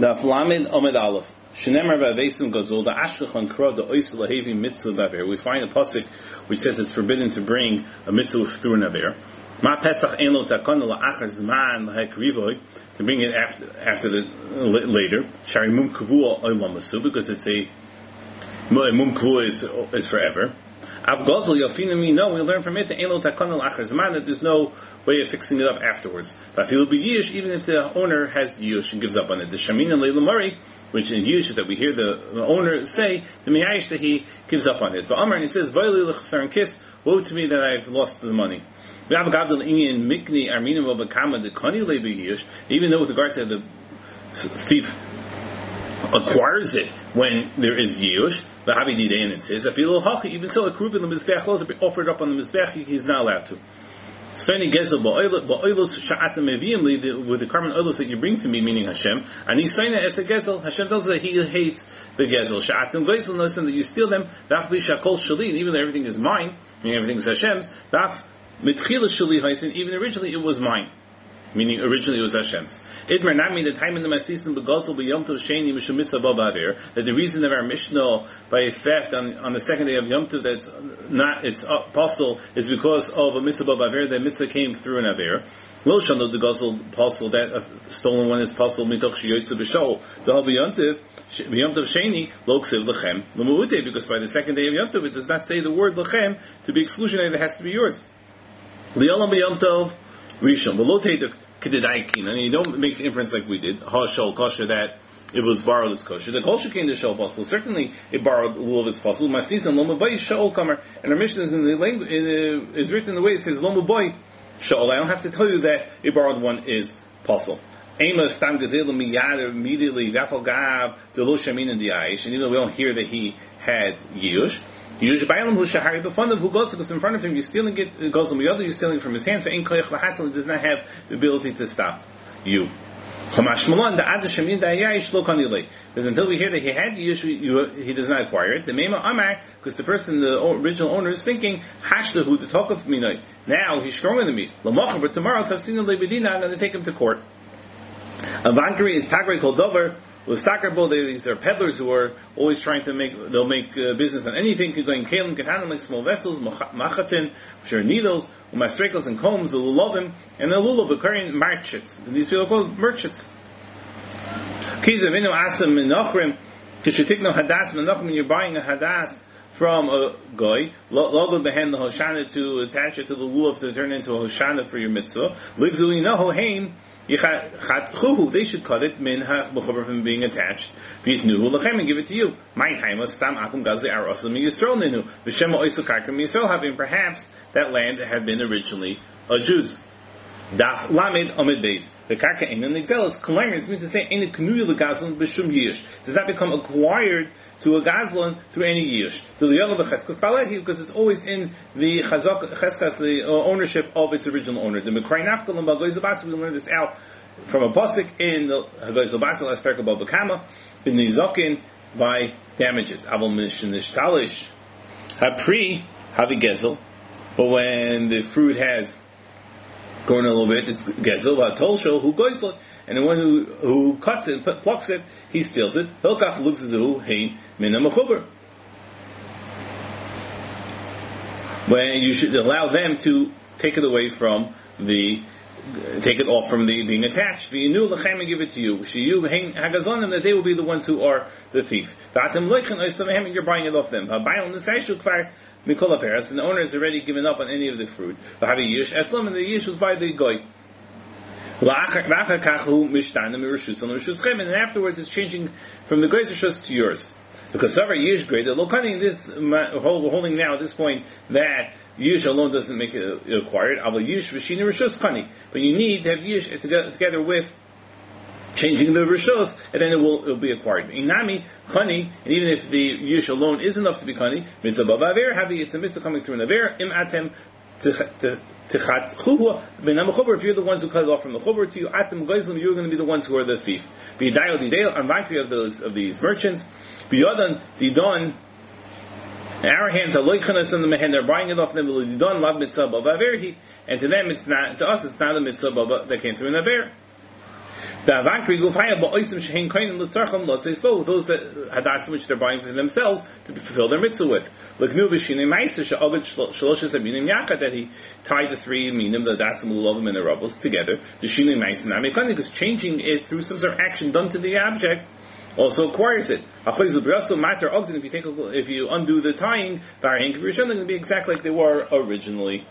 Daf Lamed Omed Aleph. Shenemar v'avesim gazul the ashkechon kro the oisel lahevi mitzvah baver. We find a pasuk which says it's forbidden to bring a mitzvah through an aver. Ma pesach en lo takon la'achar zman lahek rivoy to bring it after after the later. Shari mum kavua oilamasu because it's a mum is is forever. Av Gozel Yofinami, no, we learn from it, Elo Takon al Zman, that there's no way of fixing it up afterwards. Vafilu Yish, even if the owner has Yish and gives up on it. The Shamin and Leila Murray, which in Yish is that we hear the owner say, the Miyayish that he gives up on it. But Amar, and he says, Vaili Lechasar and Kiss, woe to me that I've lost the money. Even though with regard to the thief acquires it when there is Yush, the Habi Didain it says, even so, a kruv in the Mizbech offered up on the Mizbech, he's not allowed to. Sony Gezel ba'oilos sha'atam meviim li with the carbon oilos that you bring to me, meaning Hashem. And he's saying as a Gezel. Hashem tells us that He hates the Gezel. Sha'atam Gezel knows that you steal them. Daf b'shakol shalin, even though everything is mine, meaning everything is Hashem's. Daf mitchila shali even originally it was mine meaning originally it was Hashem's. Not mean the time in the Masisim begosel b'yom tov sheni mishumitza b'avir, that the reason of our Mishnah by theft on, on the second day of Yom Tov that's not, it's apostle is because of a mitzvah b'avir, that mitzvah came through an avir. Lo shanu the gosel apostle that stolen one is apostle mitoch shiyotze b'shol. The whole b'yom tov, b'yom tov sheni, lo ksiv lechem, l'mu'ute, because by the second day of Yom Tov it does not say the word lechem to be exclusionary, it has to be yours. Li'olam b'yom tov, Rishon. And you don't make the inference like we did. Ha Shol Kosher that it was borrowed as kosher. The kosher came to Shol Pasul. Certainly, it borrowed a little of its Pasul. Masisan Loma Boy Shol Kamer. And our mission is in the language is written in the way it says Loma Boy Shol. I don't have to tell you that a borrowed one is Pasul. Amos Stam Gazel Miyad immediately Gafal Gav the Lo Shamin in the Aish, and even though we don't hear that he had Yush. Yush Bailam who Shahari Befund who goes because in front of him you're stealing it goes other you're stealing from his hands for Ein Koyach V'Hatzal does not have the ability to stop you. Because until we hear that he had the he does not acquire it. The Mema Amar, because the person, the original owner, is thinking, Hashtahu, the talk of me. Now he's stronger than me. But tomorrow, Tafsina Lebedina, I'm going to take him to court. Avankari is Tagri called Dover, L'stakarbol, these are peddlers who are always trying to make, they'll make uh, business on anything, going kalim, katanim, like small vessels, machatin, which are needles, umastrekos and combs, the lulovim, and the lulav, occurring merchants. And these people are called merchants. Kizav, inu asam menochrim, kishatikno hadas menochrim, when you're buying a hadas, from a guy, logo behen the hoshana to attach it to the lulav to turn into a hoshana for your mitzvah. Know haim they should cut it min ha'mechuber from being attached. V'yitnu lechem and give it to you. My time stam akum gazli arosim yisrael ninu. V'shem oisu karkim yisrael having perhaps that land had been originally a Jews. Daf lamed amid beis. The karka in an exelis kalaris means to say in a knuya legazlan b'shum yish. Does that become acquired to a gazlan through any yish? The young b'cheskas palehi because it's always in the chazak cheskas the uh, ownership of its original owner. The mekrei nafkal and bagoy zabas we learn this out from a pasuk in the hagoy zabas last parak above bekama in the zokin by damages. Avol mishin nishtalish hapri gezel. But when the fruit has going a little bit, it's Gezel Tolsho who goes and the one who who cuts it, plucks it, he steals it. Hilkach though hein minam When you should allow them to take it away from the take it off from the being attached. New lechem and give it to you. Shiyu hagazonim that they will be the ones who are the thief. V'atem loichen you're buying it off them. Ha'bayil nisayishu kvar Mikola Paris, and the owner has already given up on any of the fruit. V'havi yish eslam, and the yish was by the goy. And afterwards it's changing from the goy's rishus to yours. Because Savar Yish grade, the Lokani this holding now at this point that Yish alone doesn't make it acquired. Aval Yish Vishina Rishus Kani. But you need to have Yish together with changing the rishos, and then it will, it will be acquired. Inami, chani, and even if the yish alone is enough to be chani, mitzvah havi, it's a mitzvah coming through an aver, im atem, tichat chuhua, ben if you're the ones who cut it off from the chuber to you, atem goizlim, you're going to be the ones who are the thief. B'yidayo didayo, I'm of those, of these merchants, b'yodan, didon, our hands are loichanas in the mehen, they're buying it off them, didon, lav mitzvah b'aver, and to them it's not, to us it's not a mitzvah that came through an aver. The avankri gufaya ba'oisim shehin koinim l'tzarcham l'tzeis bo, those that hadasim which they're buying for themselves to fulfill their mitzvah with. L'gnu b'shinei ma'isa she'ogad shaloshes aminim yaka, that he tied the three minim, the hadasim l'lovim and the rubbles together, the shinei ma'isa namikani, because changing it through some sort of action done to the object, also acquires it. If you undo the tying, they're going to be exactly like they were originally.